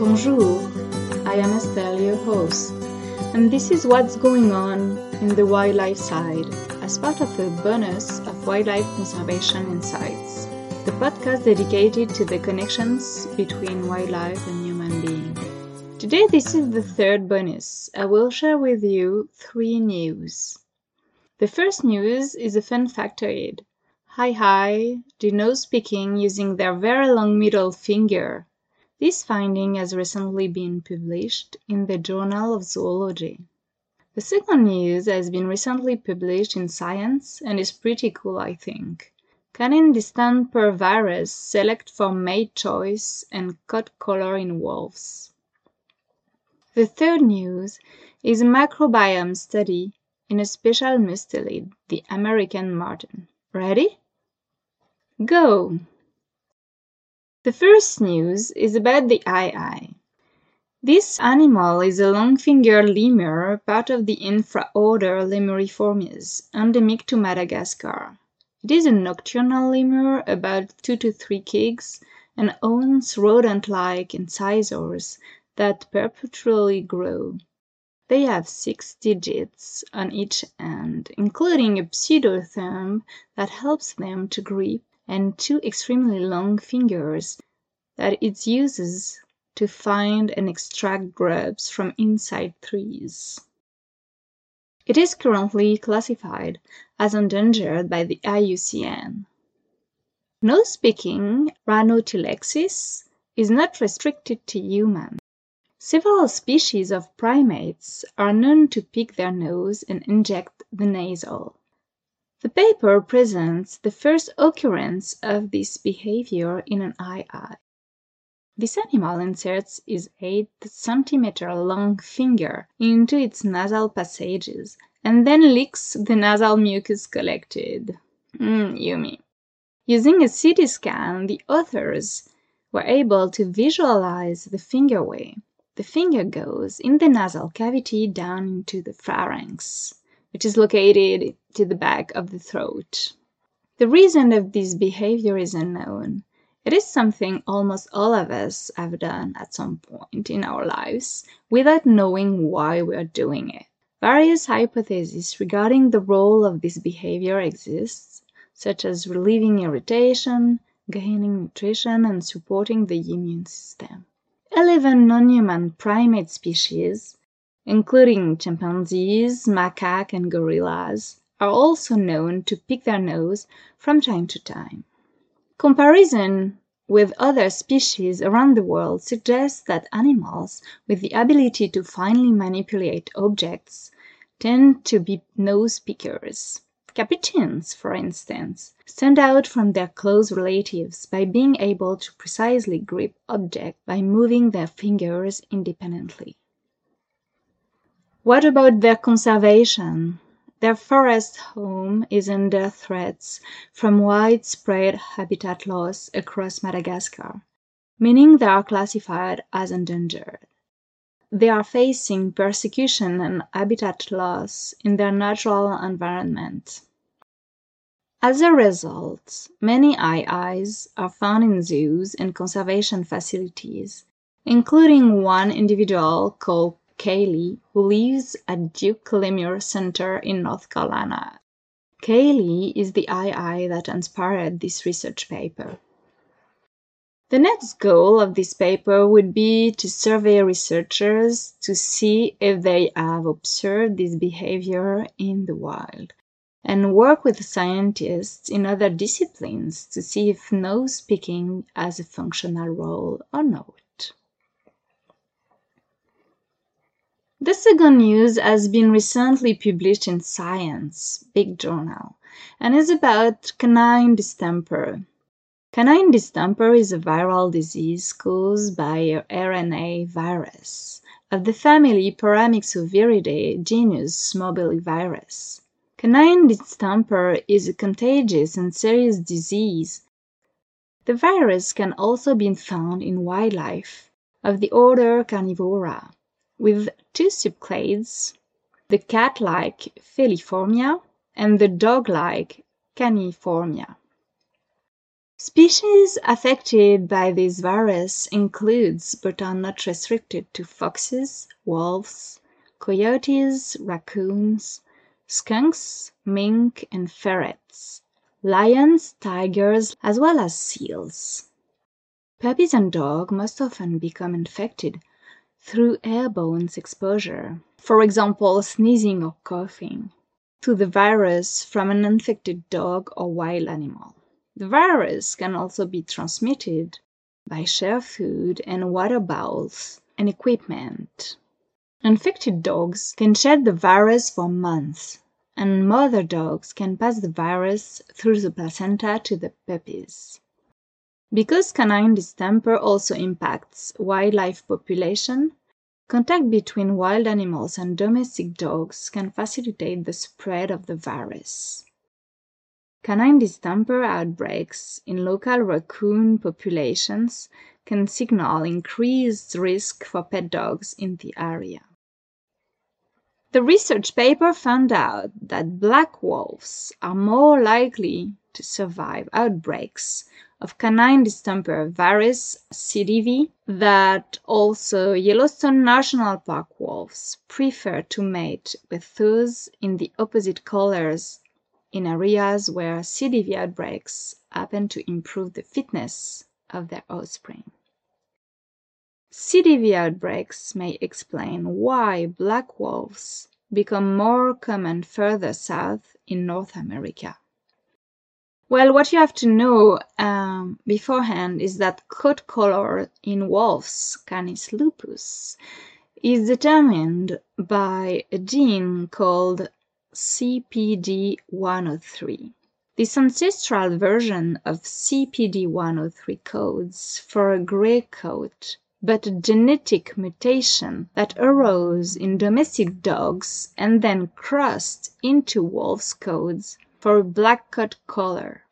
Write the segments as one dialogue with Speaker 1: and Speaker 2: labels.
Speaker 1: Bonjour, I am Estelle, your host, and this is what's going on in the wildlife side as part of a bonus of Wildlife Conservation Insights, the podcast dedicated to the connections between wildlife and human being. Today, this is the third bonus. I will share with you three news. The first news is a fun factoid. Aye-aye, do nose picking using their very long middle finger this finding has recently been published in the Journal of Zoology. The second news has been recently published in Science and is pretty cool, I think. Canine distemper virus select for mate choice and coat color in wolves. The third news is a microbiome study in a special mustelid, the American marten. Ready? Go! The first news is about the aye-aye. This animal is a long-fingered lemur, part of the infraorder Lemuriformes, endemic to Madagascar. It is a nocturnal lemur, about 2 to 3 kgs, and owns rodent-like incisors that perpetually grow. They have six digits on each end, including a pseudo-thumb that helps them to grip and two extremely long fingers that it uses to find and extract grubs from inside trees. It is currently classified as endangered by the IUCN. Nose picking rhinotillexis is not restricted to humans. Several species of primates are known to pick their nose and inject the nasal. The paper presents the first occurrence of this behavior in an aye-aye. This animal inserts its 8 cm long finger into its nasal passages and then licks the nasal mucus collected. Mmm, yummy. Using a CT scan, the authors were able to visualize the finger way. The finger goes in the nasal cavity down into the pharynx which is located to the back of the throat. The reason of this behavior is unknown. It is something almost all of us have done at some point in our lives without knowing why we are doing it. Various hypotheses regarding the role of this behavior exist, such as relieving irritation, gaining nutrition, and supporting the immune system. 11 non-human primate species including chimpanzees, macaques, and gorillas, are also known to pick their nose from time to time. Comparison with other species around the world suggests that animals with the ability to finely manipulate objects tend to be nose pickers. Capuchins, for instance, stand out from their close relatives by being able to precisely grip objects by moving their fingers independently. What about their conservation? Their forest home is under threats from widespread habitat loss across Madagascar, meaning they are classified as endangered. They are facing persecution and habitat loss in their natural environment. As a result, many aye-ayes are found in zoos and conservation facilities, including one individual called Kaylee, who lives at Duke Lemur Center in North Carolina. Kaylee is the aye-aye that inspired this research paper. The next goal of this paper would be to survey researchers to see if they have observed this behavior in the wild, and work with scientists in other disciplines to see if nose picking has a functional role or not. The second news has been recently published in Science, big journal, and is about canine distemper. Canine distemper is a viral disease caused by a RNA virus of the family Paramyxoviridae genus Morbillivirus. Canine distemper is a contagious and serious disease. The virus can also be found in wildlife of the order Carnivora with two subclades, the cat-like Feliformia and the dog-like Caniformia. Species affected by this virus includes, but are not restricted to foxes, wolves, coyotes, raccoons, skunks, mink, and ferrets, lions, tigers, as well as seals. Puppies and dogs most often become infected through airborne exposure, for example sneezing or coughing, to the virus from an infected dog or wild animal. The virus can also be transmitted by shared food and water bowls and equipment. Infected dogs can shed the virus for months, and mother dogs can pass the virus through the placenta to the puppies. Because canine distemper also impacts wildlife population, contact between wild animals and domestic dogs can facilitate the spread of the virus. Canine distemper outbreaks in local raccoon populations can signal increased risk for pet dogs in the area. The research paper found out that black wolves are more likely to survive outbreaks of canine distemper virus CDV that also Yellowstone National Park wolves prefer to mate with those in the opposite colors in areas where CDV outbreaks happen to improve the fitness of their offspring. CDV outbreaks may explain why black wolves become more common further south in North America. Well, what you have to know um, beforehand is that coat color in wolves, Canis lupus, is determined by a gene called CBD103. This ancestral version of CBD103 codes for a gray coat, but a genetic mutation that arose in domestic dogs and then crossed into wolves' codes for black coat color.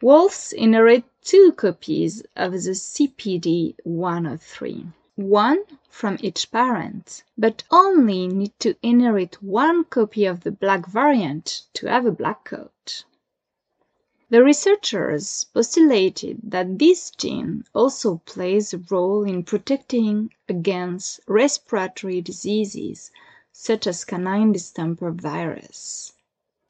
Speaker 1: Wolves inherit two copies of the CBD103 one from each parent, but only need to inherit one copy of the black variant to have a black coat. The researchers postulated that this gene also plays a role in protecting against respiratory diseases such as canine distemper virus.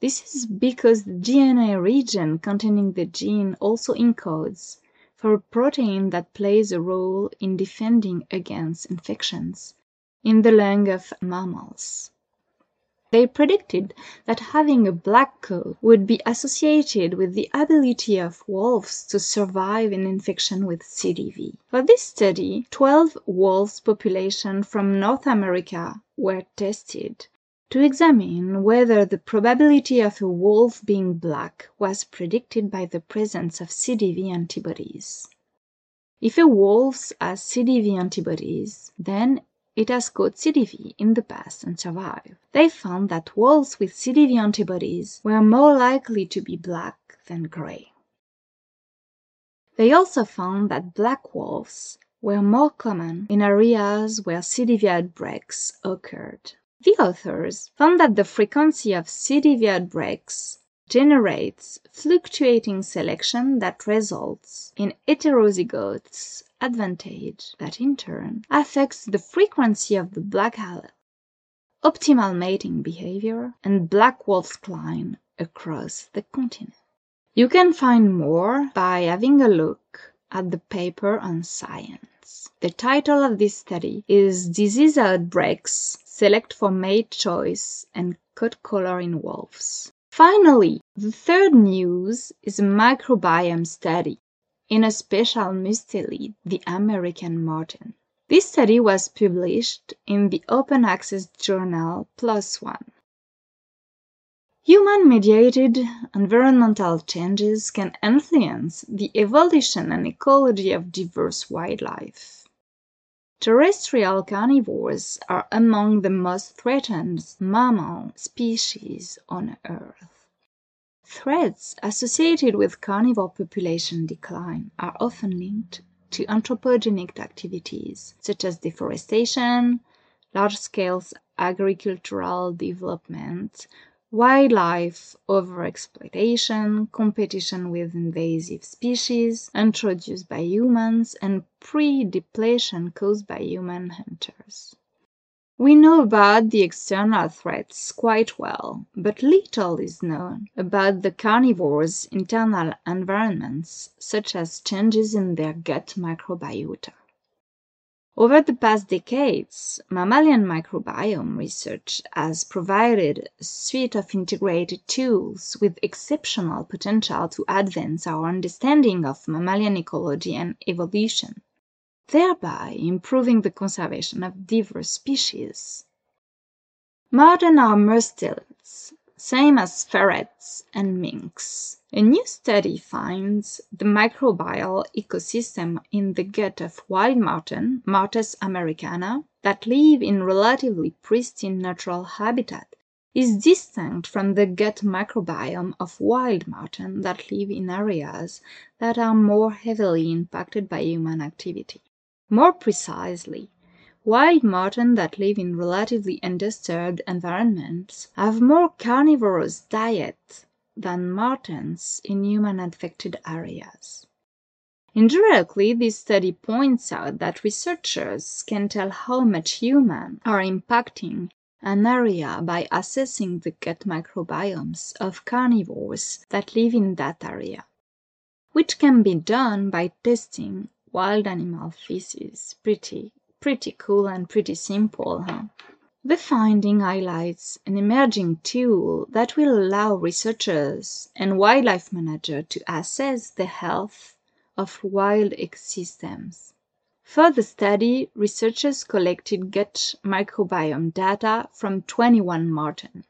Speaker 1: This is because the DNA region containing the gene also encodes for a protein that plays a role in defending against infections in the lung of mammals. They predicted that having a black coat would be associated with the ability of wolves to survive an infection with CDV. For this study, 12 wolves population from North America were tested to examine whether the probability of a wolf being black was predicted by the presence of CDV antibodies. If a wolf has CDV antibodies, then it has caught CDV in the past and survived. They found that wolves with CDV antibodies were more likely to be black than gray. They also found that black wolves were more common in areas where CDV outbreaks occurred. The authors found that the frequency of CDV outbreaks generates fluctuating selection that results in heterozygotes advantage that in turn affects the frequency of the black allele, optimal mating behavior, and black wolf cline across the continent. You can find more by having a look at the paper on Science. The title of this study is Disease Outbreaks select for mate choice and coat color in wolves. Finally, the third news is a microbiome study in a special mustelid, the American marten. This study was published in the open access journal PLOS ONE. Human-mediated environmental changes can influence the evolution and ecology of diverse wildlife. Terrestrial carnivores are among the most threatened mammal species on Earth. Threats associated with carnivore population decline are often linked to anthropogenic activities such as deforestation, large-scale agricultural development, wildlife overexploitation, competition with invasive species introduced by humans, and prey-depletion caused by human hunters. We know about the external threats quite well, but little is known about the carnivores' internal environments, such as changes in their gut microbiota. Over the past decades, mammalian microbiome research has provided a suite of integrated tools with exceptional potential to advance our understanding of mammalian ecology and evolution, thereby improving the conservation of diverse species. Marten are mustelids, same as ferrets and minks. A new study finds the microbial ecosystem in the gut of wild marten (Martes americana) that live in relatively pristine natural habitat is distinct from the gut microbiome of wild marten that live in areas that are more heavily impacted by human activity. More precisely, wild marten that live in relatively undisturbed environments have more carnivorous diet than martens in human-affected areas. Indirectly, this study points out that researchers can tell how much humans are impacting an area by assessing the gut microbiomes of carnivores that live in that area, which can be done by testing wild animal feces. Pretty, pretty cool and pretty simple, huh? The finding highlights an emerging tool that will allow researchers and wildlife managers to assess the health of wild ecosystems. For the study, researchers collected gut microbiome data from 21 marten.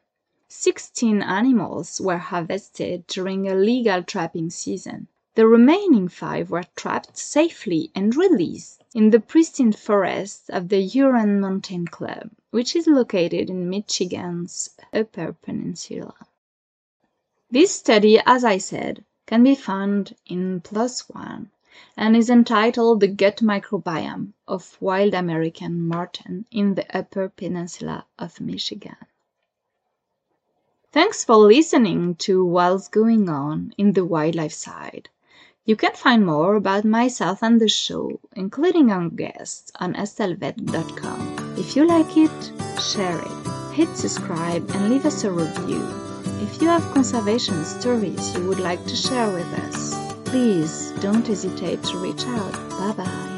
Speaker 1: 16 animals were harvested during a legal trapping season. The remaining five were trapped safely and released in the pristine forests of the Huron Mountain Club, which is located in Michigan's Upper Peninsula. This study, as I said, can be found in PLOS ONE and is entitled The Gut Microbiome of Wild American Marten in the Upper Peninsula of Michigan. Thanks for listening to What's Going On in the Wildlife Side. You can find more about myself and the show, including our guests, on estelvet.com. If you like it, share it, hit subscribe, and leave us a review. If you have conservation stories you would like to share with us, please don't hesitate to reach out. Bye bye.